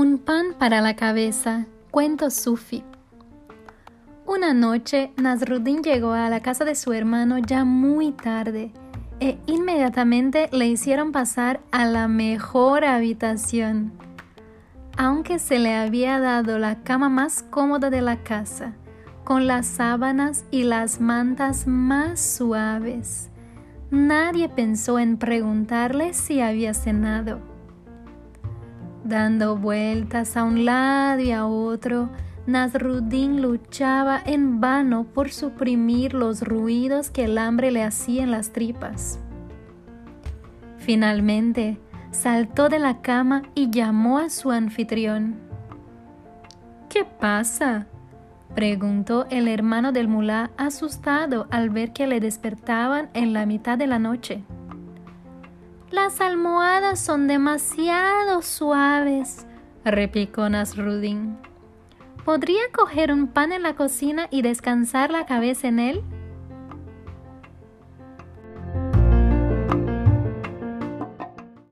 Un pan para la cabeza. Cuento Sufi. Una noche, Nasruddin llegó a la casa de su hermano ya muy tarde e inmediatamente le hicieron pasar a la mejor habitación. Aunque se le había dado la cama más cómoda de la casa, con las sábanas y las mantas más suaves, nadie pensó en preguntarle si había cenado Dando vueltas a un lado y a otro, Nasruddin luchaba en vano por suprimir los ruidos que el hambre le hacía en las tripas. Finalmente, saltó de la cama y llamó a su anfitrión. ¿Qué pasa? Preguntó el hermano del mulá asustado al ver que le despertaban en la mitad de la noche. Las almohadas son demasiado suaves, replicó Nasruddin. ¿Podría coger un pan en la cocina y descansar la cabeza en él?